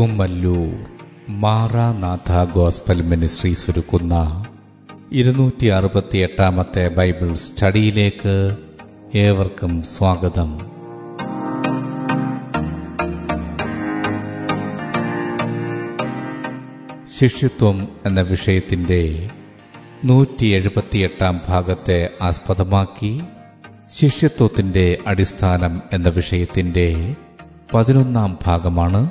Kummallur Maranatha gospel ministry ഒരുക്കുന്ന ഇരുന്നൂറ്റി അറുപത്തി എട്ടാമത്തെ ബൈബിൾ സ്റ്റഡിയിലേക്ക് ഏവർക്കും സ്വാഗതം. ശിഷ്യത്വം എന്ന വിഷയത്തിന്റെ നൂറ്റി എഴുപത്തിയെട്ടാം ഭാഗത്തെ ആസ്പദമാക്കി ശിഷ്യത്വത്തിന്റെ അടിസ്ഥാനം എന്ന വിഷയത്തിന്റെ പതിനൊന്നാം ഭാഗമാണ്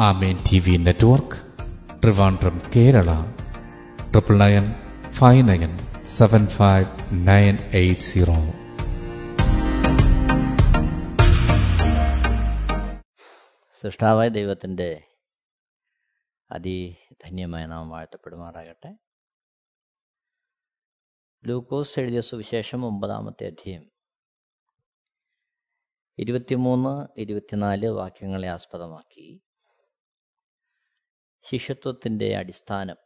Amen T V network Trivandrum Kerala. Triple nine five nine seven five nine eight zero. സൃഷ്ടാവായ ദൈവത്തിന്റെ അതിധന്യമായ നാം വാഴ്ത്തപ്പെടുമാറാകട്ടെ. ലൂക്കോസ് എഴുതിയ സുവിശേഷം ഒമ്പതാമത്തെ അധ്യയം. ഇരുപത്തിമൂന്ന് ഇരുപത്തിനാല് വാക്യങ്ങളെ ആസ്പദമാക്കി. ശിഷ്യത്വത്തിന്റെ അടിസ്ഥാനം.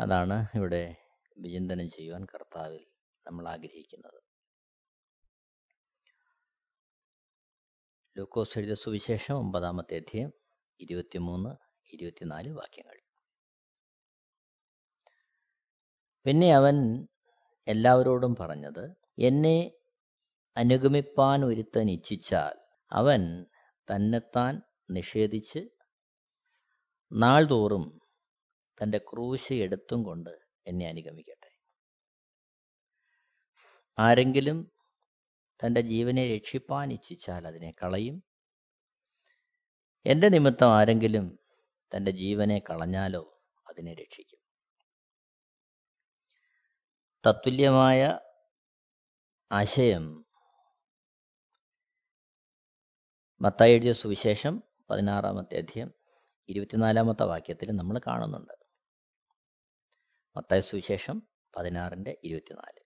അതാണ് ഇവിടെ വിചിന്തനം ചെയ്യുവാൻ കർത്താവിൽ നമ്മൾ ആഗ്രഹിക്കുന്നത്. ലൂക്കോസ് എഴുതിയ സുവിശേഷം ഒമ്പതാമത്തെ അധ്യയം ഇരുപത്തിമൂന്ന് ഇരുപത്തിനാല് വാക്യങ്ങൾ. പിന്നെ അവൻ എല്ലാവരോടും പറഞ്ഞത് എന്നെ അനുഗമിപ്പാൻ ഒരുത്തൻ ഇച്ഛിച്ചാൽ അവൻ തന്നെത്താൻ നിഷേധിച്ച് നാൾതോറും തന്റെ ക്രൂശ എടുത്തും കൊണ്ട് എന്നെ അനുഗമിക്കട്ടെ. ആരെങ്കിലും തന്റെ ജീവനെ രക്ഷിപ്പാൻ ഇച്ഛിച്ചാൽ അതിനെ കളയും. എന്റെ നിമിത്തം ആരെങ്കിലും തന്റെ ജീവനെ കളഞ്ഞാലോ അതിനെ രക്ഷിക്കും. തത്തുല്യമായ ആശയം. മത്തായി സുവിശേഷം പതിനാറാമത്തെ അധ്യയം. ഇരുപത്തിനാലാമത്തെ വാക്യത്തിൽ നമ്മൾ കാണുന്നുണ്ട്. മത്തായ സുവിശേഷം പതിനാറിന്റെ ഇരുപത്തിനാല്.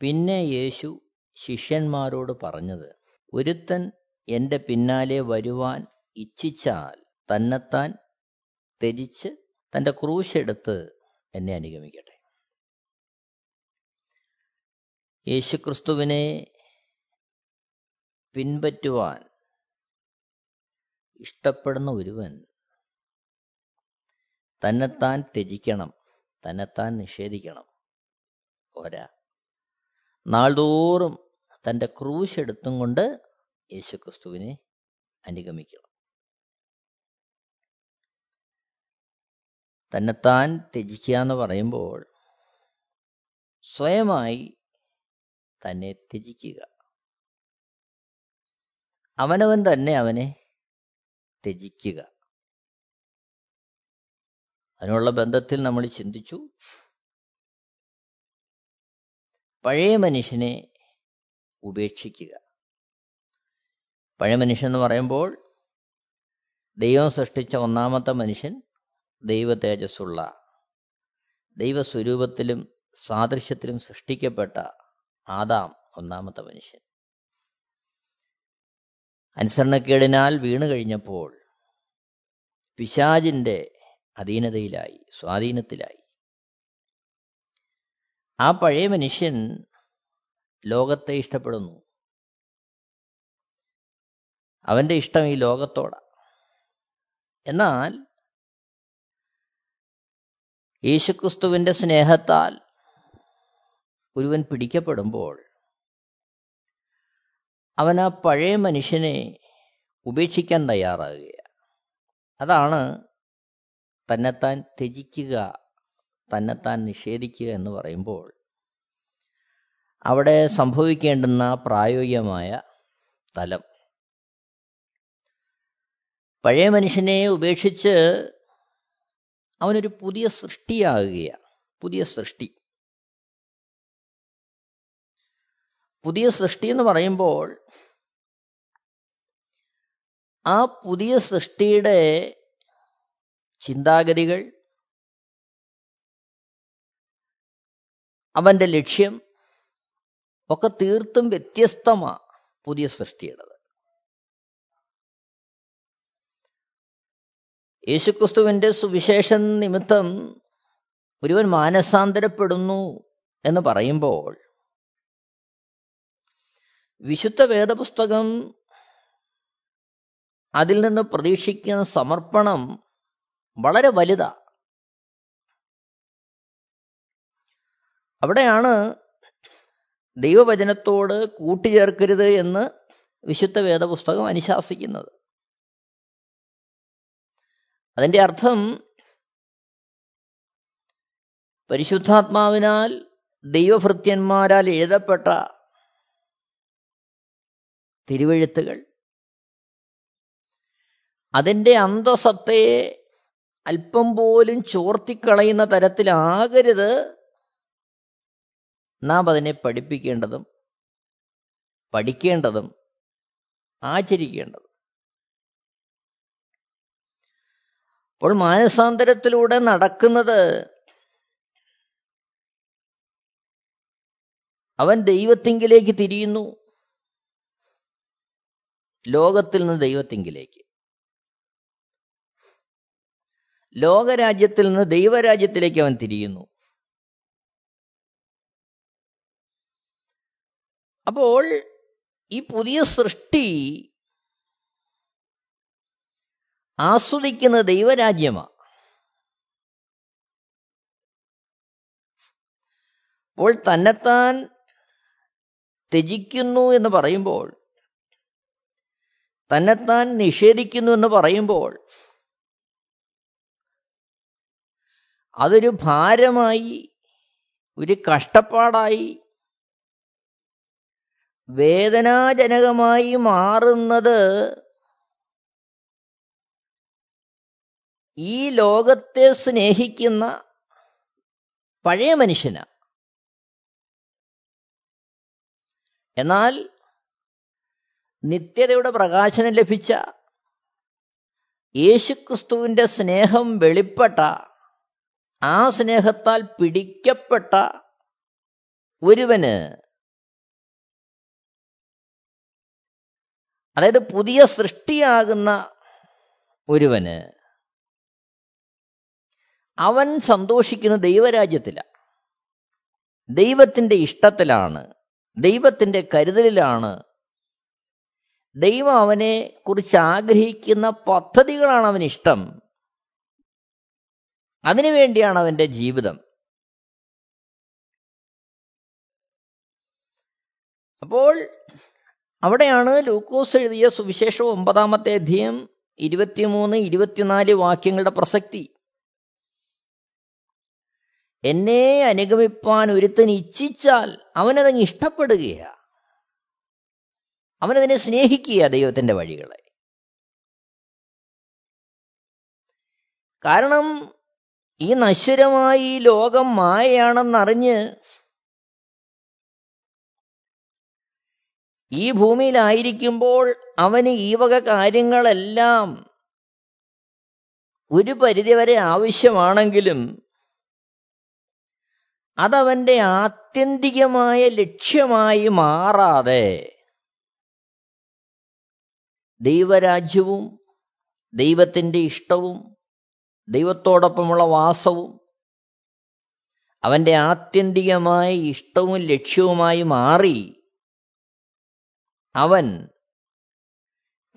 പിന്നെ യേശു ശിഷ്യന്മാരോട് പറഞ്ഞത് ഒരുത്തൻ എന്റെ പിന്നാലെ വരുവാൻ ഇച്ഛിച്ചാൽ തന്നെത്താൻ ത്യജിച്ച് തന്റെ ക്രൂശെടുത്ത് എന്നെ അനുഗമിക്കട്ടെ. യേശുക്രിസ്തുവിനെ പിൻപറ്റുവാൻ ഇഷ്ടപ്പെടുന്ന ഒരുവൻ തന്നെത്താൻ ത്യജിക്കണം തന്നെത്താൻ നിഷേധിക്കണം. പോരാ. നാൾതോറും തന്റെ ക്രൂശ് എടുത്തും കൊണ്ട് യേശുക്രിസ്തുവിനെ അനുഗമിക്കണം. തന്നെത്താൻ ത്യജിക്കുക എന്ന് പറയുമ്പോൾ സ്വയമായി തന്നെ ത്യജിക്കുക. അവനവൻ തന്നെ അവനെ ത്യജിക്കുക. അതിനുള്ള ബന്ധത്തിൽ നമ്മൾ ചിന്തിച്ചു. പഴയ മനുഷ്യനെ ഉപേക്ഷിക്കുക. പഴയ മനുഷ്യൻ എന്ന് പറയുമ്പോൾ ദൈവം സൃഷ്ടിച്ച ഒന്നാമത്തെ മനുഷ്യൻ ദൈവ തേജസ്സുള്ള ദൈവസ്വരൂപത്തിലും സാദൃശ്യത്തിലും സൃഷ്ടിക്കപ്പെട്ട ആദാം ഒന്നാമത്തെ മനുഷ്യൻ. അനുസരണക്കേടിനാൽ വീണു കഴിഞ്ഞപ്പോൾ പിശാജിന്റെ അധീനതയിലായി സ്വാധീനത്തിലായി. ആ പഴയ മനുഷ്യൻ ലോകത്തെ ഇഷ്ടപ്പെടുന്നു. അവന്റെ ഇഷ്ടം ഈ ലോകത്തോടാണ് എന്നാൽ യേശുക്രിസ്തുവിന്റെ സ്നേഹത്താൽ ഒരുവൻ പിടിക്കപ്പെടുമ്പോൾ അവൻ ആ പഴയ മനുഷ്യനെ ഉപേക്ഷിക്കാൻ തയ്യാറാകുക അതാണ് തന്നെത്താൻ ത്യജിക്കുക തന്നെത്താൻ നിഷേധിക്കുക എന്ന് പറയുമ്പോൾ അവിടെ സംഭവിക്കേണ്ടുന്ന പ്രായോഗികമായ തലം. പഴയ മനുഷ്യനെ ഉപേക്ഷിച്ച് അവനൊരു പുതിയ സൃഷ്ടിയാകുകയാണ്. പുതിയ സൃഷ്ടി. പുതിയ സൃഷ്ടി എന്ന് പറയുമ്പോൾ ആ പുതിയ സൃഷ്ടിയുടെ ചിന്താഗതികൾ അവന്റെ ലക്ഷ്യം ഒക്കെ തീർത്തും വ്യത്യസ്തമാണ് പുതിയ സൃഷ്ടിയുടേത്. യേശുക്രിസ്തുവിന്റെ സുവിശേഷം നിമിത്തം ഒരുവൻ മാനസാന്തരപ്പെടുന്നു എന്ന് പറയുമ്പോൾ വിശുദ്ധ വേദപുസ്തകം അതിൽ നിന്ന് പ്രതീക്ഷിക്കുന്ന സമർപ്പണം വളരെ വലുതാ. അവിടെയാണ് ദൈവവചനത്തോട് കൂട്ടിച്ചേർക്കരുത് എന്ന് വിശുദ്ധ വേദപുസ്തകം അനുശാസിക്കുന്നത്. അതിന്റെ അർത്ഥം പരിശുദ്ധാത്മാവിനാൽ ദൈവഭൃത്യന്മാരാൽ എഴുതപ്പെട്ട തിരുവഴുത്തുകൾ. അതിന്റെ അന്തസത്തയെ അല്പം പോലും ചോർത്തിക്കളയുന്ന തരത്തിലാകരുത്. നാം അതിനെ പഠിപ്പിക്കേണ്ടതും പഠിക്കേണ്ടതും ആചരിക്കേണ്ടതും. അപ്പോൾ മാനസാന്തരത്തിലൂടെ നടക്കുന്നത് അവൻ ദൈവത്തിങ്കിലേക്ക് തിരിയുന്നു. ലോകത്തിൽ നിന്ന് ദൈവത്തിങ്കിലേക്ക്. ലോകരാജ്യത്തിൽ നിന്ന് ദൈവരാജ്യത്തിലേക്ക് അവൻ തിരിയുന്നു. അപ്പോൾ ഈ പുതിയ സൃഷ്ടി ആസ്വദിക്കുന്ന ദൈവരാജ്യമാണ് അപ്പോൾ തന്നെത്താൻ ത്യജിക്കുന്നു എന്ന് പറയുമ്പോൾ തന്നെത്താൻ നിഷേധിക്കുന്നു എന്ന് പറയുമ്പോൾ അതൊരു ഭാരമായി ഒരു കഷ്ടപ്പാടായി വേദനാജനകമായി മാറുന്നത് ഈ ലോകത്തെ സ്നേഹിക്കുന്ന പഴയ മനുഷ്യനാണ് എന്നാൽ നിത്യതയുടെ പ്രകാശനം ലഭിച്ച യേശുക്രിസ്തുവിന്റെ സ്നേഹം വെളിപ്പെട്ട ആ സ്നേഹത്താൽ പിടിക്കപ്പെട്ട ഒരുവന് അതായത് പുതിയ സൃഷ്ടിയാകുന്ന ഒരുവന് അവൻ സന്തോഷിക്കുന്ന ദൈവരാജ്യത്തിലാണ് ദൈവത്തിന്റെ ഇഷ്ടത്തിലാണ് ദൈവത്തിന്റെ കരുതലിലാണ് ദൈവം അവനെ കുറിച്ച് ആഗ്രഹിക്കുന്ന പദ്ധതികളാണ് അവന് ഇഷ്ടം അതിനുവേണ്ടിയാണ് അവന്റെ ജീവിതം. അപ്പോൾ അവിടെയാണ് ലൂക്കോസ് എഴുതിയ സുവിശേഷം ഒമ്പതാമത്തെ അധ്യയം ഇരുപത്തിമൂന്ന് ഇരുപത്തിനാല് വാക്യങ്ങളുടെ പ്രസക്തി. എന്നെ അനുഗമിപ്പാൻ ഒരുത്തൻ ഇച്ഛിച്ചാൽ അവനതങ്ങ് ഇഷ്ടപ്പെടുകയാ. അവനതിനെ സ്നേഹിക്കുക ദൈവത്തിന്റെ വഴികളെ. കാരണം ഈ നശ്വരമായി ലോകം മായയാണെന്നറിഞ്ഞ് ഈ ഭൂമിയിലായിരിക്കുമ്പോൾ അവന് ഈ വക കാര്യങ്ങളെല്ലാം ഒരു പരിധിവരെ ആവശ്യമാണെങ്കിലും അതവന്റെ ആത്യന്തികമായ ലക്ഷ്യമായി മാറാതെ ദൈവരാജ്യവും ദൈവത്തിന്റെ ഇഷ്ടവും ദൈവത്തോടൊപ്പമുള്ള വാസവും അവന്റെ ആത്യന്തികമായ ഇഷ്ടവും ലക്ഷ്യവുമായി മാറി അവൻ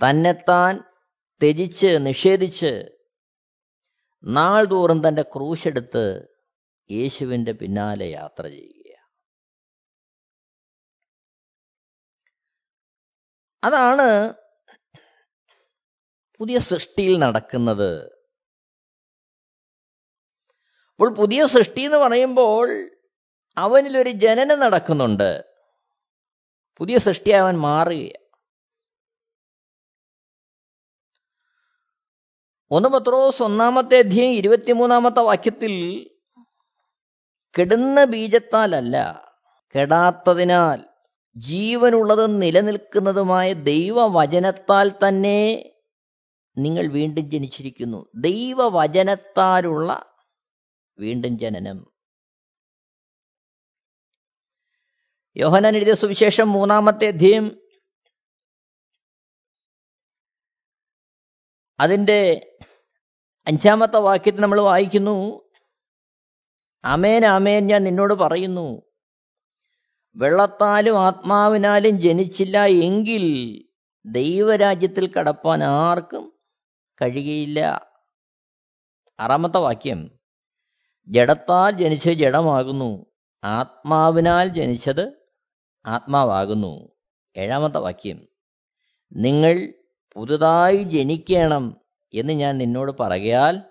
തന്നെത്താൻ ത്യജിച്ച് നിഷേധിച്ച് നാൾതോറും തന്റെ ക്രൂശെടുത്ത് യേശുവിന്റെ പിന്നാലെ യാത്ര ചെയ്യുക അതാണ് പുതിയ സൃഷ്ടിയിൽ നടക്കുന്നത്. അപ്പോൾ പുതിയ സൃഷ്ടി എന്ന് പറയുമ്പോൾ അവനിലൊരു ജനനം നടക്കുന്നുണ്ട്. പുതിയ സൃഷ്ടി അവൻ മാറുക ഒന്ന് പത്രോസ് ഒന്നാമത്തെ അധ്യയം ഇരുപത്തിമൂന്നാമത്തെ വാക്യത്തിൽ കെടുന്ന ബീജത്താലല്ല കെടാത്തതിനാൽ ജീവനുള്ളതും നിലനിൽക്കുന്നതുമായ ദൈവവചനത്താൽ തന്നെ നിങ്ങൾ വീണ്ടും ജനിച്ചിരിക്കുന്നു. ദൈവവചനത്താലുള്ള വീണ്ടും ജനനം. യോഹനാൻ എഴുതിയ സുവിശേഷം മൂന്നാമത്തെ അധ്യയം. അതിന്റെ അഞ്ചാമത്തെ വാക്യത്തിൽ നമ്മൾ വായിക്കുന്നു അമേൻ അമേൻ ഞാൻ നിന്നോട് പറയുന്നു വെള്ളത്താലും ആത്മാവിനാലും ജനിച്ചില്ല എങ്കിൽ ദൈവരാജ്യത്തിൽ കടപ്പാൻ ആർക്കും കഴിയുകയില്ല. ആറാമത്തെ വാക്യം. ജഡത്താൽ ജനിച്ച് ജഡമാകുന്നു. ആത്മാവിനാൽ ജനിച്ചത് ആത്മാവാകുന്നു. ഏഴാമത്തെ വാക്യം. നിങ്ങൾ പുതുതായി ജനിക്കണം എന്ന് ഞാൻ നിന്നോട് പറയാൽ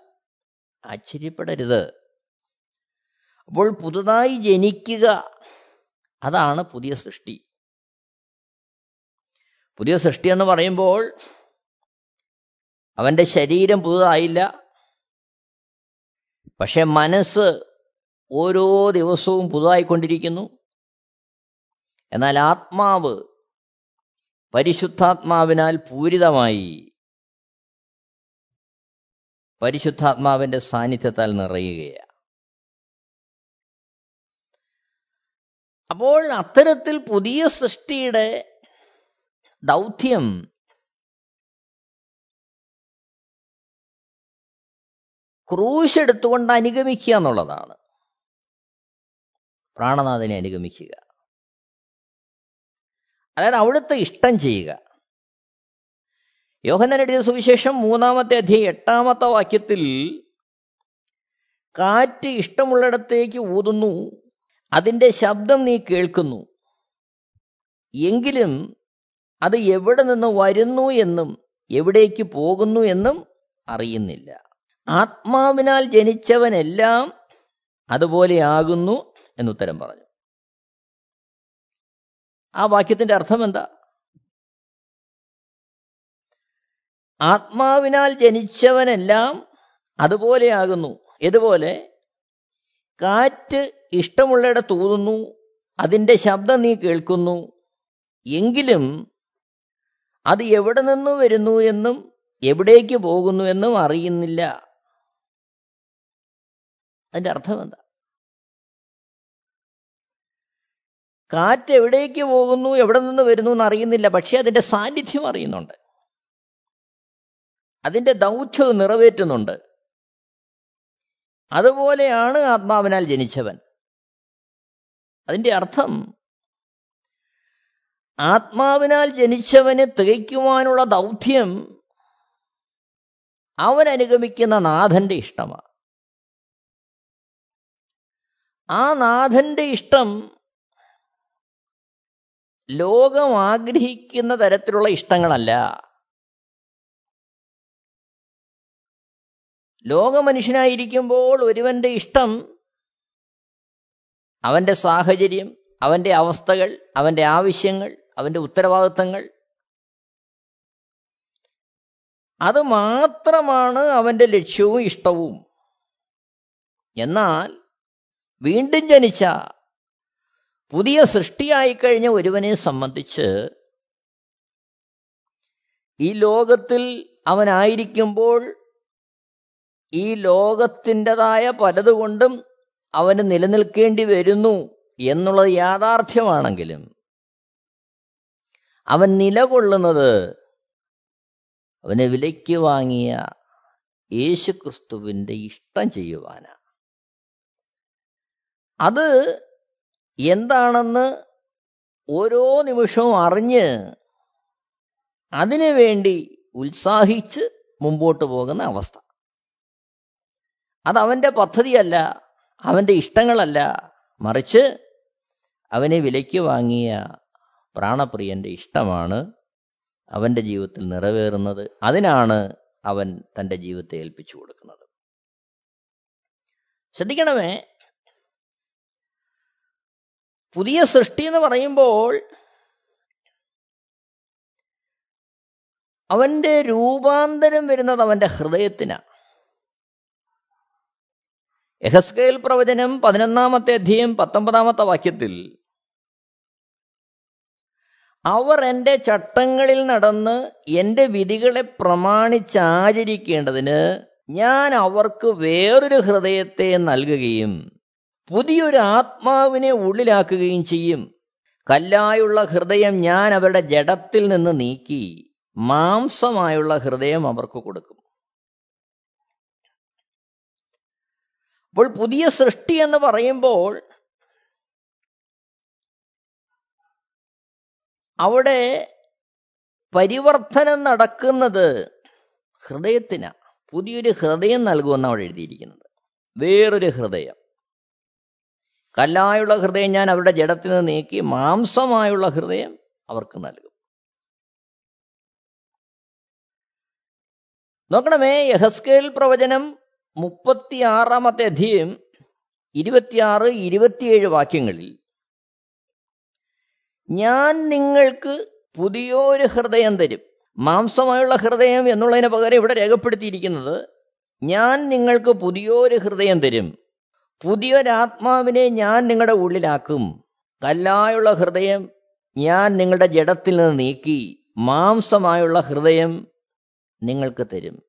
ആശ്ചര്യപ്പെടരുത്. അപ്പോൾ പുതുതായി ജനിക്കുക അതാണ് പുതിയ സൃഷ്ടി. പുതിയ സൃഷ്ടി എന്ന് പറയുമ്പോൾ അവന്റെ ശരീരം പുതുതായില്ല. പക്ഷെ മനസ്സ് ഓരോ ദിവസവും പുതുതായിക്കൊണ്ടിരിക്കുന്നു. എന്നാൽ ആത്മാവ് പരിശുദ്ധാത്മാവിനാൽ പൂരിതമായി പരിശുദ്ധാത്മാവിന്റെ സാന്നിധ്യത്താൽ നിറയുകയാണ്. അപ്പോൾ അത്തരത്തിൽ പുതിയ സൃഷ്ടിയുടെ ദൗത്യം ക്രൂശ് എടുത്തുകൊണ്ട് അനുഗമിക്കുക എന്നുള്ളതാണ്. പ്രാണനാഥനെ അനുഗമിക്കുക. അതായത് അവിടുത്തെ ഇഷ്ടം ചെയ്യുക. യോഹനനെഴുതിയ സുവിശേഷം മൂന്നാമത്തെ അധ്യായം എട്ടാമത്തെ വാക്യത്തിൽ കാറ്റ് ഇഷ്ടമുള്ളിടത്തേക്ക് ഊതുന്നു അതിന്റെ ശബ്ദം നീ കേൾക്കുന്നു. എങ്കിലും അത് എവിടെ നിന്ന് വരുന്നു എന്നും എവിടേക്ക് പോകുന്നു എന്നും അറിയുന്നില്ല. ആത്മാവിനാൽ ജനിച്ചവനെല്ലാം അതുപോലെയാകുന്നു എന്നുത്തരം പറഞ്ഞു. ആ വാക്യത്തിന്റെ അർത്ഥം എന്താ? ആത്മാവിനാൽ ജനിച്ചവനെല്ലാം അതുപോലെയാകുന്നു ഇതുപോലെ കാറ്റ് ഇഷ്ടമുള്ളിടത്ത് ഊതുന്നു അതിന്റെ ശബ്ദം നീ കേൾക്കുന്നു. എങ്കിലും അത് എവിടെ നിന്ന് വരുന്നു എന്നും എവിടേക്ക് പോകുന്നു എന്നും അറിയുന്നില്ല. അതിന്റെ അർത്ഥം എന്താ? കാറ്റ് എവിടേക്ക് പോകുന്നു എവിടെ നിന്ന് വരുന്നു എന്ന് അറിയുന്നില്ല പക്ഷെ അതിന്റെ സാന്നിധ്യം അറിയുന്നുണ്ട്. അതിന്റെ ദൗത്യം നിറവേറ്റുന്നുണ്ട്. അതുപോലെയാണ് ആത്മാവിനാൽ ജനിച്ചവൻ. അതിന്റെ അർത്ഥം ആത്മാവിനാൽ ജനിച്ചവന് തികയ്ക്കുവാനുള്ള ദൗത്യം അവൻ അനുഗമിക്കുന്ന നാഥന്റെ ഇഷ്ടമാണ്. ആ നാഥന്റെ ഇഷ്ടം ലോകം ആഗ്രഹിക്കുന്ന തരത്തിലുള്ള ഇഷ്ടങ്ങളല്ല. ലോകമനുഷ്യനായിരിക്കുമ്പോൾ ഒരുവന്റെ ഇഷ്ടം അവന്റെ സാഹചര്യം അവന്റെ അവസ്ഥകൾ അവന്റെ ആവശ്യങ്ങൾ അവന്റെ ഉത്തരവാദിത്തങ്ങൾ. അത് മാത്രമാണ് അവന്റെ ലക്ഷ്യവും ഇഷ്ടവും. എന്നാൽ വീണ്ടും ജനിച്ച പുതിയ സൃഷ്ടിയായി കഴിഞ്ഞ ഒരുവനെ സംബന്ധിച്ച് ഈ ലോകത്തിൽ അവനായിരിക്കുമ്പോൾ ഈ ലോകത്തിന്റെതായ പലതുകൊണ്ടും അവന് നിലനിൽക്കേണ്ടി വരുന്നു എന്നുള്ളത് യാഥാർത്ഥ്യമാണെങ്കിലും അവൻ നിലകൊള്ളുന്നത് അവനെ വിലയ്ക്ക് വാങ്ങിയ യേശുക്രിസ്തുവിന്റെ ഇഷ്ടം ചെയ്യുവാനാണ്. അത് എന്താണെന്ന് ഓരോ നിമിഷവും അറിഞ്ഞ് അതിനു വേണ്ടി ഉത്സാഹിച്ച് മുമ്പോട്ട് പോകുന്ന അവസ്ഥ. അതവന്റെ പദ്ധതിയല്ല അവന്റെ ഇഷ്ടങ്ങളല്ല. മറിച്ച് അവനെ വിലയ്ക്ക് വാങ്ങിയ പ്രാണപ്രിയന്റെ ഇഷ്ടമാണ് അവന്റെ ജീവിതത്തിൽ നിറവേറുന്നത്. അതിനാണ് അവൻ തന്റെ ജീവിതത്തെ ഏൽപ്പിച്ചു കൊടുക്കുന്നത്. ശ്രദ്ധിക്കണമേ പുതിയ സൃഷ്ടി എന്ന് പറയുമ്പോൾ അവന്റെ രൂപാന്തരം വരുന്നത് അവന്റെ ഹൃദയത്തിനാണ് എഹസ്കേൽ പ്രവചനം പതിനൊന്നാമത്തെ അധ്യയം പത്തൊമ്പതാമത്തെ വാക്യത്തിൽ അവർ എന്റെ ചട്ടങ്ങളിൽ നടന്ന് എന്റെ വിധികളെ പ്രമാണിച്ചാചരിക്കേണ്ടതിന് ഞാൻ അവർക്ക് വേറൊരു ഹൃദയത്തെ നൽകുകയും പുതിയൊരു ആത്മാവിനെ ഉള്ളിലാക്കുകയും ചെയ്യും. കല്ലായുള്ള ഹൃദയം ഞാൻ അവരുടെ ജഡത്തിൽ നിന്ന് നീക്കി മാംസമായുള്ള ഹൃദയം അവർക്ക് കൊടുക്കും. അപ്പോൾ പുതിയ സൃഷ്ടി എന്ന് പറയുമ്പോൾ അവിടെ പരിവർത്തനം നടക്കുന്നത് ഹൃദയത്തിനാണ് പുതിയൊരു ഹൃദയം നൽകുമെന്നാണ് അവിടെ എഴുതിയിരിക്കുന്നത്. വേറൊരു ഹൃദയം. കല്ലായുള്ള ഹൃദയം ഞാൻ അവരുടെ ജഡത്തിൽ നിന്ന് നീക്കി മാംസമായുള്ള ഹൃദയം അവർക്ക് നൽകും. നോക്കണമേ യഹസ്കേൽ പ്രവചനം മുപ്പത്തിയാറാമത്തെ അധ്യയം ഇരുപത്തിയാറ് ഇരുപത്തിയേഴ് വാക്യങ്ങളിൽ ഞാൻ നിങ്ങൾക്ക് പുതിയൊരു ഹൃദയം തരും. മാംസമായുള്ള ഹൃദയം എന്നുള്ളതിന് പകരം ഇവിടെ രേഖപ്പെടുത്തിയിരിക്കുന്നത് ഞാൻ നിങ്ങൾക്ക് പുതിയൊരു ഹൃദയം തരും. പുതിയൊരാത്മാവിനെ ഞാൻ നിങ്ങളുടെ ഉള്ളിലാക്കും. കല്ലായുള്ള ഹൃദയം ഞാൻ നിങ്ങളുടെ ജഡത്തിൽ നിന്ന് നീക്കി മാംസമായുള്ള ഹൃദയം നിങ്ങൾക്ക് തരും.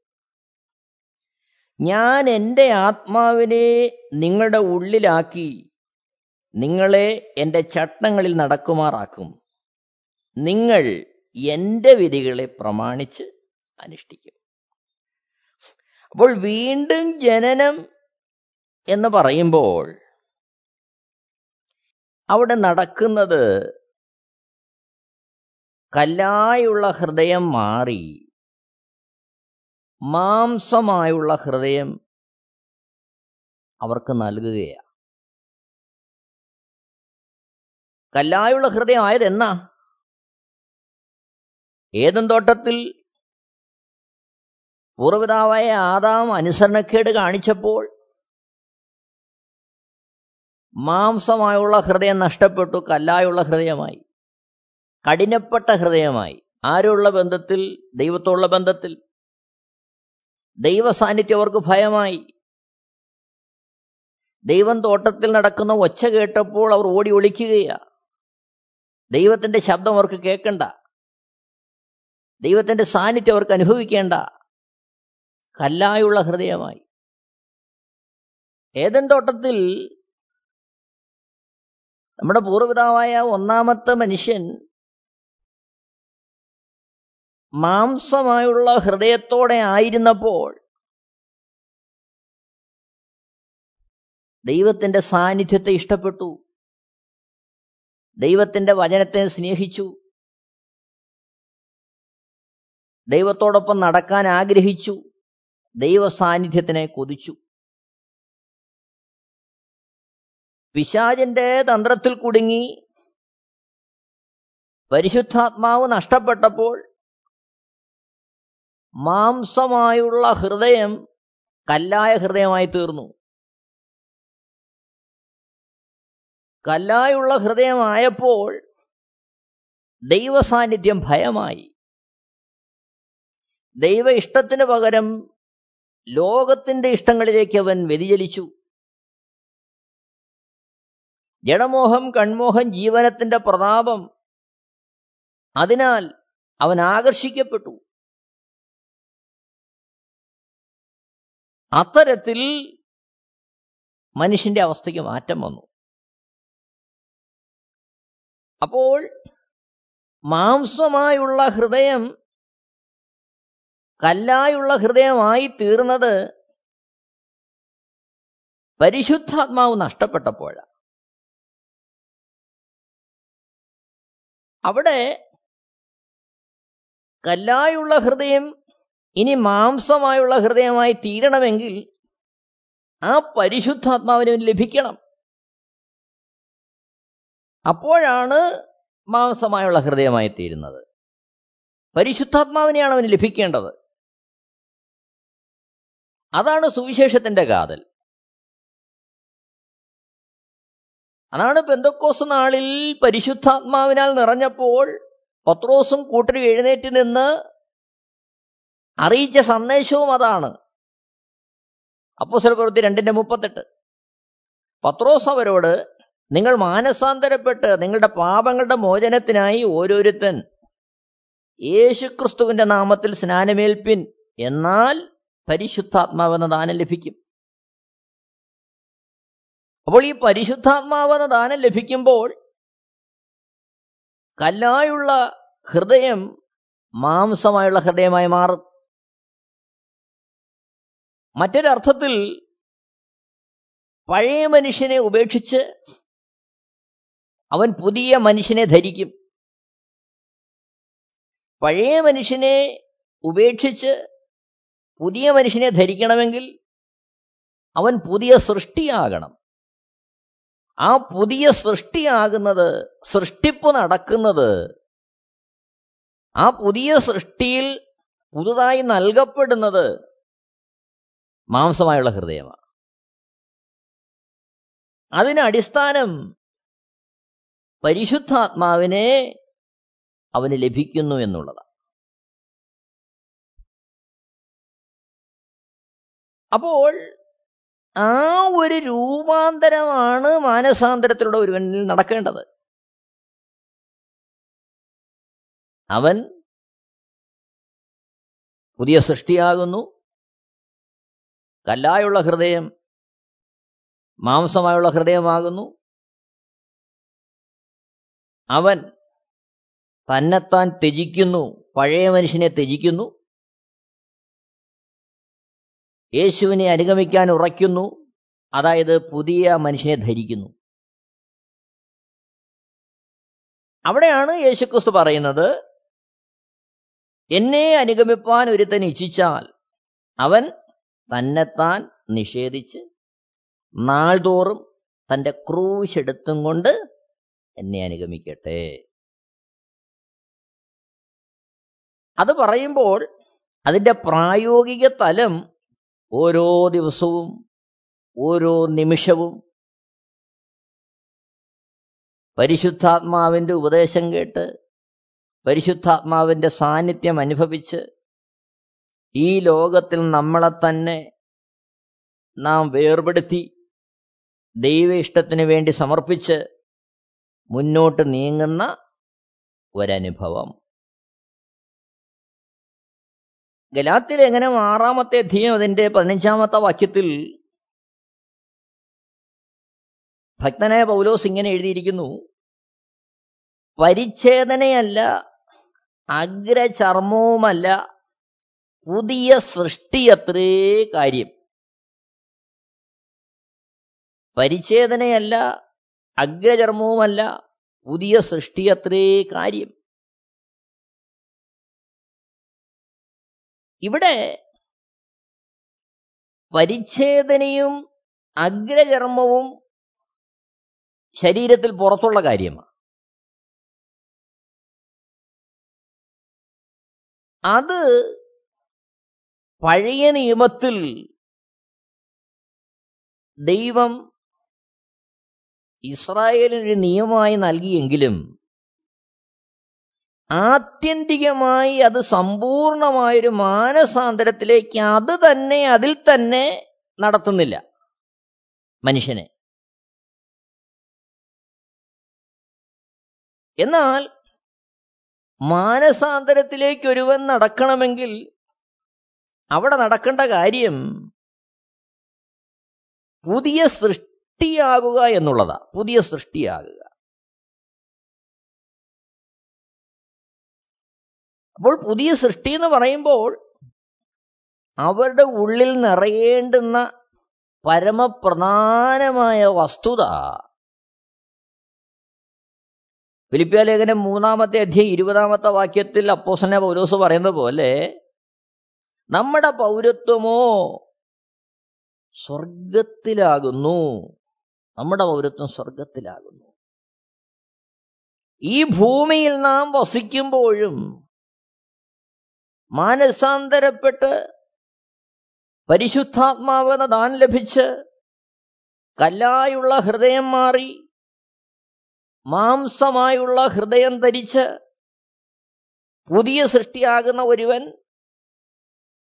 ഞാൻ എന്റെ ആത്മാവിനെ നിങ്ങളുടെ ഉള്ളിലാക്കി നിങ്ങളെ എന്റെ ചട്ടങ്ങളിൽ നടക്കുമാറാക്കും. നിങ്ങൾ എന്റെ വിധികളെ പ്രമാണിച്ച് അനുഷ്ഠിക്കും. അപ്പോൾ വീണ്ടും ജനനം എന്ന് പറയുമ്പോൾ അവിടെ നടക്കുന്നത് കല്ലായുള്ള ഹൃദയം മാറി മാംസമായുള്ള ഹൃദയം അവർക്ക് നൽകുകയാണ് കല്ലായുള്ള ഹൃദയം ആയത് എന്നാ ഏതും തോട്ടത്തിൽ പൂർവപിതാവായ ആദാം അനുസരണക്കേട് കാണിച്ചപ്പോൾ മാംസമായുള്ള ഹൃദയം നഷ്ടപ്പെട്ടു കല്ലായുള്ള ഹൃദയമായി. കഠിനപ്പെട്ട ഹൃദയമായി. ആരുള്ള ബന്ധത്തിൽ? ദൈവത്തോടുള്ള ബന്ധത്തിൽ. ദൈവസാന്നിധ്യം അവർക്ക് ഭയമായി. ദൈവം തോട്ടത്തിൽ നടക്കുന്ന ഒച്ച കേട്ടപ്പോൾ അവർ ഓടി ഒളിക്കുകയാ. ദൈവത്തിന്റെ ശബ്ദം അവർക്ക് കേൾക്കണ്ട. ദൈവത്തിന്റെ സാന്നിധ്യം അവർക്ക് അനുഭവിക്കേണ്ട. കല്ലായുള്ള ഹൃദയമായി. ഏതൻ തോട്ടത്തിൽ നമ്മുടെ പൂർവപിതാവായ ഒന്നാമത്തെ മനുഷ്യൻ മാംസമായുള്ള ഹൃദയത്തോടെ ആയിരുന്നപ്പോൾ ദൈവത്തിന്റെ സാന്നിധ്യത്തെ ഇഷ്ടപ്പെട്ടു. ദൈവത്തിന്റെ വചനത്തെ സ്നേഹിച്ചു. ദൈവത്തോടൊപ്പം നടക്കാൻ ആഗ്രഹിച്ചു. ദൈവ സാന്നിധ്യത്തിനെ കൊതിച്ചു. പിശാചിന്റെ തന്ത്രത്തിൽ കുടുങ്ങി പരിശുദ്ധാത്മാവ് നഷ്ടപ്പെട്ടപ്പോൾ മാംസമായുള്ള ഹൃദയം കല്ലായ ഹൃദയമായി തീർന്നു. കല്ലായുള്ള ഹൃദയമായപ്പോൾ ദൈവസാന്നിധ്യം ഭയമായി. ദൈവ ഇഷ്ടത്തിന് പകരം ലോകത്തിന്റെ ഇഷ്ടങ്ങളിലേക്ക് അവൻ വ്യതിചലിച്ചു. ജഡമോഹം കൺമോഹം ജീവനത്തിന്റെ പ്രതാപം. അതിനാൽ അവൻ ആകർഷിക്കപ്പെട്ടു. അത്തരത്തിൽ മനുഷ്യന്റെ അവസ്ഥയ്ക്ക് മാറ്റം വന്നു. അപ്പോൾ മാംസമായുള്ള ഹൃദയം കല്ലായുള്ള ഹൃദയമായി തീർന്നത് പരിശുദ്ധാത്മാവ് നഷ്ടപ്പെട്ടപ്പോഴാണ്. അവിടെ കല്ലായുള്ള ഹൃദയം ഇനി മാംസമായുള്ള ഹൃദയമായി തീരണമെങ്കിൽ ആ പരിശുദ്ധാത്മാവിന് ലഭിക്കണം. അപ്പോഴാണ് മാംസമായുള്ള ഹൃദയമായി തീരുന്നത്. പരിശുദ്ധാത്മാവിനെയാണ് അവന് ലഭിക്കേണ്ടത്. അതാണ് സുവിശേഷത്തിന്റെ കാതൽ. അതാണ് പെന്തക്കോസ് നാളിൽ പരിശുദ്ധാത്മാവിനാൽ നിറഞ്ഞപ്പോൾ പത്രോസും കൂട്ടരും എഴുന്നേറ്റ് നിന്ന് അറിയിച്ച സന്ദേശവും അതാണ്. അപ്പോസൽ പ്രവൃത്തി രണ്ടിന്റെ മുപ്പത്തെട്ട്. പത്രോസ് അവരോട് നിങ്ങൾ മാനസാന്തരപ്പെട്ട് നിങ്ങളുടെ പാപങ്ങളുടെ മോചനത്തിനായി ഓരോരുത്തൻ യേശുക്രിസ്തുവിന്റെ നാമത്തിൽ സ്നാനമേൽപ്പിൻ എന്നാൽ പരിശുദ്ധാത്മാവെന്ന ദാനം ലഭിക്കും. അപ്പോൾ ഈ പരിശുദ്ധാത്മാവെന്ന ദാനം ലഭിക്കുമ്പോൾ കല്ലായുള്ള ഹൃദയം മാംസമായുള്ള ഹൃദയമായി മാറും. മറ്റൊരർത്ഥത്തിൽ പഴയ മനുഷ്യനെ ഉപേക്ഷിച്ച് അവൻ പുതിയ മനുഷ്യനെ ധരിക്കും. പഴയ മനുഷ്യനെ ഉപേക്ഷിച്ച് പുതിയ മനുഷ്യനെ ധരിക്കണമെങ്കിൽ അവൻ പുതിയ സൃഷ്ടിയാകണം. ആ പുതിയ സൃഷ്ടിയാകുന്നത് സൃഷ്ടിപ്പ് നടക്കുന്നത് ആ പുതിയ സൃഷ്ടിയിൽ പുതുതായി നൽകപ്പെടുന്നത് മാംസമായുള്ള ഹൃദയമാണ്. അതിന് അടിസ്ഥാനം പരിശുദ്ധാത്മാവിനെ അവന് ലഭിക്കുന്നു എന്നുള്ളതാണ്. അപ്പോൾ ആ ഒരു രൂപാന്തരമാണ് മാനസാന്തരത്തിലൂടെ ഒരുവനിൽ നടക്കേണ്ടത്. അവൻ പുതിയ സൃഷ്ടിയാകുന്നു. കല്ലായുള്ള ഹൃദയം മാംസമായുള്ള ഹൃദയമാകുന്നു. അവൻ തന്നെത്താൻ ത്യജിക്കുന്നു പഴയ മനുഷ്യനെ ത്യജിക്കുന്നു. യേശുവിനെ അനുഗമിക്കാൻ ഉറയ്ക്കുന്നു. അതായത് പുതിയ മനുഷ്യനെ ധരിക്കുന്നു. അവിടെയാണ് യേശുക്രിസ്തു പറയുന്നത് എന്നെ അനുഗമിപ്പാൻ ഒരുത്തൻ ഇച്ഛിച്ചാൽ അവൻ തന്നെത്താൻ നിഷേധിച്ച് നാൾതോറും തന്റെ ക്രൂശ് എടുത്തും കൊണ്ട് എന്നെ അനുഗമിക്കട്ടെ. അത് പറയുമ്പോൾ അതിന്റെ പ്രായോഗിക തലം ഓരോ ദിവസവും ഓരോ നിമിഷവും പരിശുദ്ധാത്മാവിന്റെ ഉപദേശം കേട്ട് പരിശുദ്ധാത്മാവിന്റെ സാന്നിധ്യം അനുഭവിച്ച് ഈ ലോകത്തിൽ നമ്മളെ തന്നെ നാം വേർപെടുത്തി ദൈവ ഇഷ്ടത്തിന് വേണ്ടി സമർപ്പിച്ച് മുന്നോട്ട് നീങ്ങുന്ന ഒരനുഭവം. ഗലാത്തിൽ എങ്ങനെ ആറാമത്തെ അധ്യയം അതിന്റെ പതിനഞ്ചാമത്തെ വാക്യത്തിൽ ഭക്തനായ പൗലോസ് ഇങ്ങനെ എഴുതിയിരിക്കുന്നു പരിച്ഛേദനയല്ല അഗ്രചർമ്മവുമല്ല പുതിയ സൃഷ്ടിയത്രേ കാര്യം. പരിച്ഛേദനയല്ല അഗ്രചർമ്മവുമല്ല പുതിയ സൃഷ്ടിയത്രേ കാര്യം. ഇവിടെ പരിച്ഛേദനയും അഗ്രചർമ്മവും ശരീരത്തിൽ പുറത്തുള്ള കാര്യമാണ്. അത് പഴയ നിയമത്തിൽ ദൈവം ഇസ്രായേലിനൊരു നിയമമായി നൽകിയെങ്കിലും ആത്യന്തികമായി അത് സമ്പൂർണമായൊരു മാനസാന്തരത്തിലേക്ക് അത് തന്നെ അതിൽ തന്നെ നടത്തുന്നില്ല മനുഷ്യനെ. എന്നാൽ മാനസാന്തരത്തിലേക്ക് ഒരുവൻ നടക്കണമെങ്കിൽ അവിടെ നടക്കേണ്ട കാര്യം പുതിയ സൃഷ്ടിയാകുക എന്നുള്ളതാ. പുതിയ സൃഷ്ടിയാകുക. അപ്പോൾ പുതിയ സൃഷ്ടി എന്ന് പറയുമ്പോൾ അവരുടെ ഉള്ളിൽ നിറയേണ്ടുന്ന പരമപ്രധാനമായ വസ്തുത. ഫിലിപ്പിയ മൂന്നാമത്തെ അധ്യയം ഇരുപതാമത്തെ വാക്യത്തിൽ അപ്പോസന പൗലോസ് പറയുന്ന പോലെ നമ്മുടെ പൗരത്വമോ സ്വർഗത്തിലാകുന്നു നമ്മുടെ പൗരത്വം സ്വർഗത്തിലാകുന്നു ഈ ഭൂമിയിൽ നാം വസിക്കുമ്പോഴും മാനസാന്തരപ്പെട്ട് പരിശുദ്ധാത്മാവെന്ന ദാൻ ലഭിച്ച് കല്ലായുള്ള ഹൃദയം മാറി മാംസമായുള്ള ഹൃദയം ധരിച്ച് പുതിയ സൃഷ്ടിയാകുന്ന ഒരുവൻ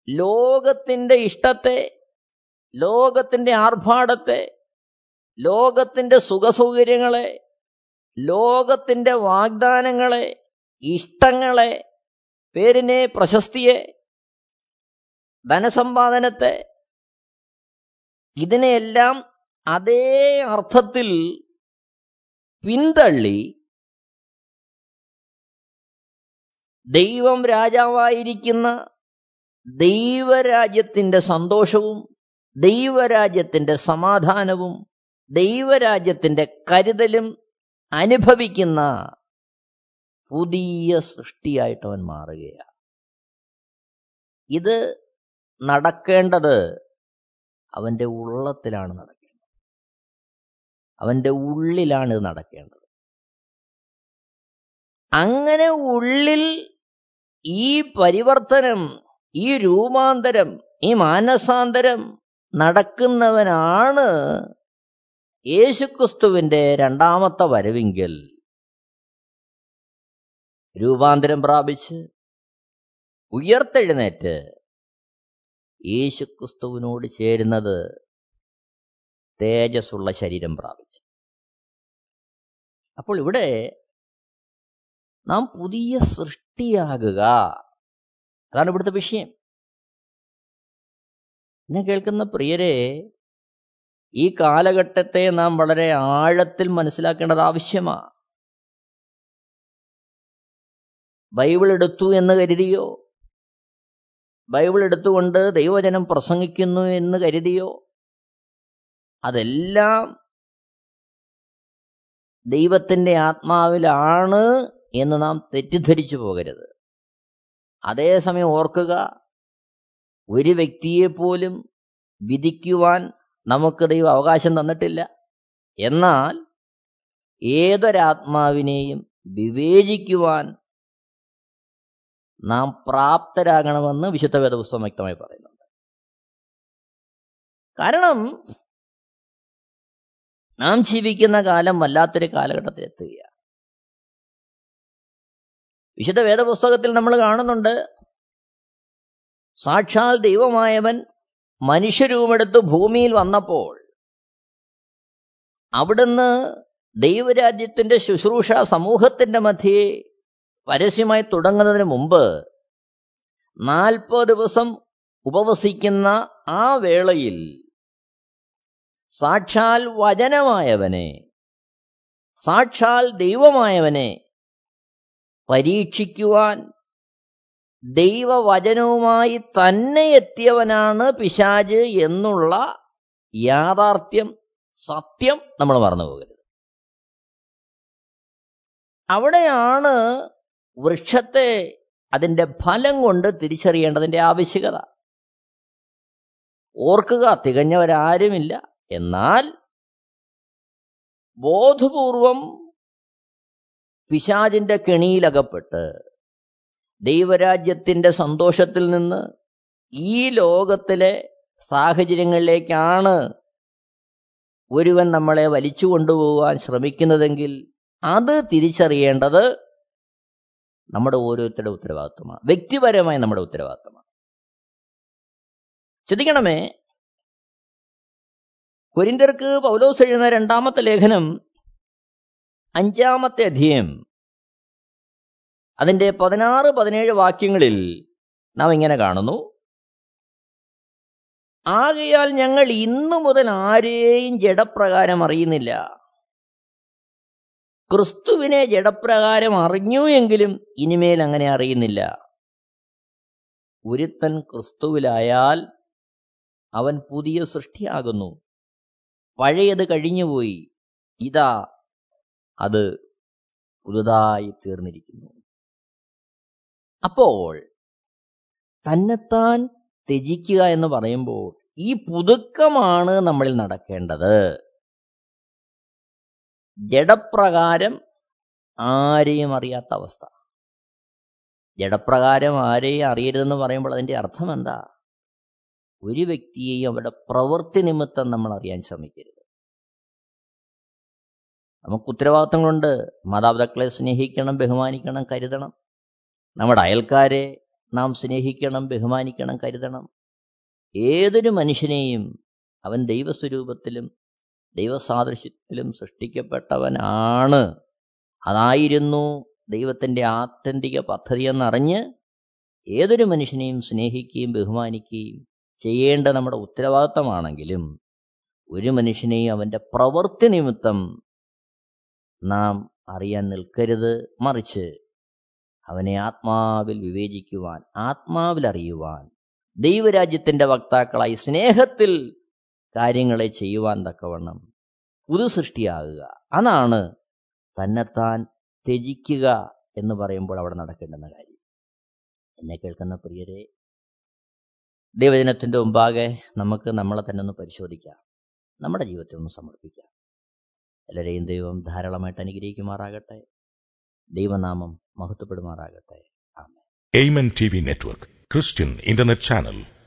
ലോകത്തിന്റെ ഇഷ്ടത്തെ ലോകത്തിന്റെ ആർഭാടത്തെ ലോകത്തിന്റെ സുഖസൗകര്യങ്ങളെ ലോകത്തിന്റെ വാഗ്ദാനങ്ങളെ ഇഷ്ടങ്ങളെ പേരിനെ പ്രശസ്തിയെ ധനസമ്പാദനത്തെ ഇതിനെയെല്ലാം അതേ അർത്ഥത്തിൽ പിന്തള്ളി ദൈവം രാജാവായിരിക്കുന്ന ദൈവരാജ്യത്തിന്റെ സന്തോഷവും ദൈവരാജ്യത്തിന്റെ സമാധാനവും ദൈവരാജ്യത്തിന്റെ കരുതലും അനുഭവിക്കുന്ന പുതിയ സൃഷ്ടിയായിട്ട് അവൻ മാറുകയാണ്. ഇത് നടക്കേണ്ടത് അവന്റെ ഉള്ളത്തിലാണ് നടക്കേണ്ടത്. അവന്റെ ഉള്ളിലാണ് ഇത് നടക്കേണ്ടത്. അങ്ങനെ ഉള്ളിൽ ഈ പരിവർത്തനം ഈ രൂപാന്തരം ഈ മാനസാന്തരം നടക്കുന്നവനാണ് യേശുക്രിസ്തുവിന്റെ രണ്ടാമത്തെ വരവിങ്കൽ. രൂപാന്തരം പ്രാപിച്ച് ഉയർത്തെഴുന്നേറ്റ് യേശുക്രിസ്തുവിനോട് ചേരുന്നത് തേജസ്സുള്ള ശരീരം പ്രാപിച്ചു. അപ്പോൾ ഇവിടെ നാം പുതിയ സൃഷ്ടിയാകുക. അതാണ് ഇവിടുത്തെ വിഷയം. എന്നെ കേൾക്കുന്ന പ്രിയരെ ഈ കാലഘട്ടത്തെ നാം വളരെ ആഴത്തിൽ മനസ്സിലാക്കേണ്ടത് ആവശ്യമാണ്. ബൈബിൾ എടുത്തു എന്ന് കരുതിയോ? ബൈബിൾ എടുത്തുകൊണ്ട് ദൈവജനം പ്രസംഗിക്കുന്നു എന്ന് കരുതിയോ? അതെല്ലാം ദൈവത്തിന്റെ ആത്മാവിലാണ് എന്ന് നാം തെറ്റിദ്ധരിച്ചു പോകരുത്. അതേസമയം ഓർക്കുക ഒരു വ്യക്തിയെപ്പോലും വിധിക്കുവാൻ നമുക്ക് ദൈവം അവകാശം തന്നിട്ടില്ല. എന്നാൽ ഏതൊരാത്മാവിനെയും വിവേചിക്കുവാൻ നാം പ്രാപ്തരാകണമെന്ന് വിശുദ്ധ വേദപുസ്തകം വ്യക്തമായി പറയുന്നുണ്ട്. കാരണം നാം ജീവിക്കുന്ന കാലം വല്ലാത്തൊരു കാലഘട്ടത്തിൽ എത്തുകയാണ് വിശുദ്ധ വേദപുസ്തകത്തിൽ നമ്മൾ കാണുന്നുണ്ട് സാക്ഷാൽ ദൈവമായവൻ മനുഷ്യരൂപമെടുത്ത് ഭൂമിയിൽ വന്നപ്പോൾ അവിടുന്ന് ദൈവരാജ്യത്തിന്റെ ശുശ്രൂഷ സമൂഹത്തിന്റെ മധ്യേ പരസ്യമായി തുടങ്ങുന്നതിന് മുമ്പ് നാൽപ്പത് ദിവസം ഉപവസിക്കുന്ന ആ വേളയിൽ സാക്ഷാൽ വചനമായവനെ സാക്ഷാൽ ദൈവമായവനെ പരീക്ഷിക്കുവാൻ ദൈവവചനവുമായി തന്നെ എത്തിയവനാണ് പിശാജ് എന്നുള്ള യാഥാർത്ഥ്യം സത്യം നമ്മൾ മറന്നു പോകരുത് അവിടെയാണ് വൃക്ഷത്തെ അതിന്റെ ഫലം കൊണ്ട് തിരിച്ചറിയേണ്ടതിന്റെ ആവശ്യകത. ഓർക്കുക തികഞ്ഞവരാരുമില്ല. എന്നാൽ ബോധപൂർവം പിശാചിന്റെ കെണിയിലകപ്പെട്ട് ദൈവരാജ്യത്തിന്റെ സന്തോഷത്തിൽ നിന്ന് ഈ ലോകത്തിലെ സാഹചര്യങ്ങളിലേക്കാണ് ഒരുവൻ നമ്മളെ വലിച്ചു കൊണ്ടുപോകാൻ ശ്രമിക്കുന്നതെങ്കിൽ അത് തിരിച്ചറിയേണ്ടത് നമ്മുടെ ഓരോരുത്തരുടെ ഉത്തരവാദിത്വമാണ്. വ്യക്തിപരമായി നമ്മുടെ ഉത്തരവാദിത്വമാണ്. ചിന്തിക്കണമേ കൊരിന്തർക്ക് പൗലോസ് എഴുതുന്ന രണ്ടാമത്തെ ലേഖനം അഞ്ചാമത്തെ അധ്യയം അതിന്റെ പതിനാറ് പതിനേഴ് വാക്യങ്ങളിൽ നാം ഇങ്ങനെ കാണുന്നു. ആകയാൽ ഞങ്ങൾ ഇന്നു മുതൽ ആരെയും ജഡപ്രകാരം അറിയുന്നില്ല. ക്രിസ്തുവിനെ ജഡപ്രകാരം അറിഞ്ഞു എങ്കിലും ഇനിമേൽ അങ്ങനെ അറിയുന്നില്ല. ഒരുത്തൻ ക്രിസ്തുവിലായാൽ അവൻ പുതിയ സൃഷ്ടിയാകുന്നു. പഴയത് കഴിഞ്ഞുപോയി. ഇതാ അത് പുതുതായി തീർന്നിരിക്കുന്നു. അപ്പോൾ തന്നെത്താൻ ത്യജിക്കുക എന്ന് പറയുമ്പോൾ ഈ പുതുക്കമാണ് നമ്മളിൽ നടക്കേണ്ടത്. ജഡപ്രകാരം ആരെയും അറിയാത്ത അവസ്ഥ. ജഡപ്രകാരം ആരെയും അറിയരുതെന്ന് പറയുമ്പോൾ അതിന്റെ അർത്ഥം എന്താ? ഒരു വ്യക്തിയെയും അവരുടെ പ്രവൃത്തി നിമിത്തം നമ്മൾ അറിയാൻ ശ്രമിക്കരുത്. നമുക്ക് ഉത്തരവാദിത്തങ്ങളുണ്ട്. മാതാപിതാക്കളെ സ്നേഹിക്കണം ബഹുമാനിക്കണം കരുതണം. നമ്മുടെ അയൽക്കാരെ നാം സ്നേഹിക്കണം ബഹുമാനിക്കണം കരുതണം. ഏതൊരു മനുഷ്യനെയും അവൻ ദൈവസ്വരൂപത്തിലും ദൈവസാദൃശ്യത്തിലും സൃഷ്ടിക്കപ്പെട്ടവനാണ്. അതായിരുന്നു ദൈവത്തിന്റെ ആത്യന്തിക പദ്ധതി എന്നറിഞ്ഞ് ഏതൊരു മനുഷ്യനെയും സ്നേഹിക്കുകയും ബഹുമാനിക്കുകയും ചെയ്യേണ്ട നമ്മുടെ ഉത്തരവാദിത്തമാണെങ്കിലും ഒരു മനുഷ്യനെയും അവന്റെ പ്രവൃത്തി നിമിത്തം നാം അറിയാൻ നിൽക്കരുത്. മറിച്ച് അവനെ ആത്മാവിൽ വിവേചിക്കുവാൻ ആത്മാവിൽ അറിയുവാൻ ദൈവരാജ്യത്തിന്റെ വക്താക്കളായി സ്നേഹത്തിൽ കാര്യങ്ങളെ ചെയ്യുവാൻ തക്കവണ്ണം പുതു സൃഷ്ടിയാകുക അതാണ് തന്നെത്താൻ ത്യജിക്കുക എന്ന് പറയുമ്പോൾ അവിടെ നടക്കേണ്ടുന്ന കാര്യം. എന്നെ കേൾക്കുന്ന പ്രിയരെ ദൈവജനത്തിന്റെ മുമ്പാകെ നമുക്ക് നമ്മളെ തന്നെ ഒന്ന് പരിശോധിക്കാം. നമ്മുടെ ജീവിതത്തെ ഒന്ന് സമർപ്പിക്കാം. എല്ലാവരെയും ദൈവം ധാരാളമായിട്ട് അനുഗ്രഹിക്കുമാറാകട്ടെ. ദൈവനാമം മഹത്വപ്പെടുമാറാകട്ടെ. ആമേൻ. T V network Christian internet channel.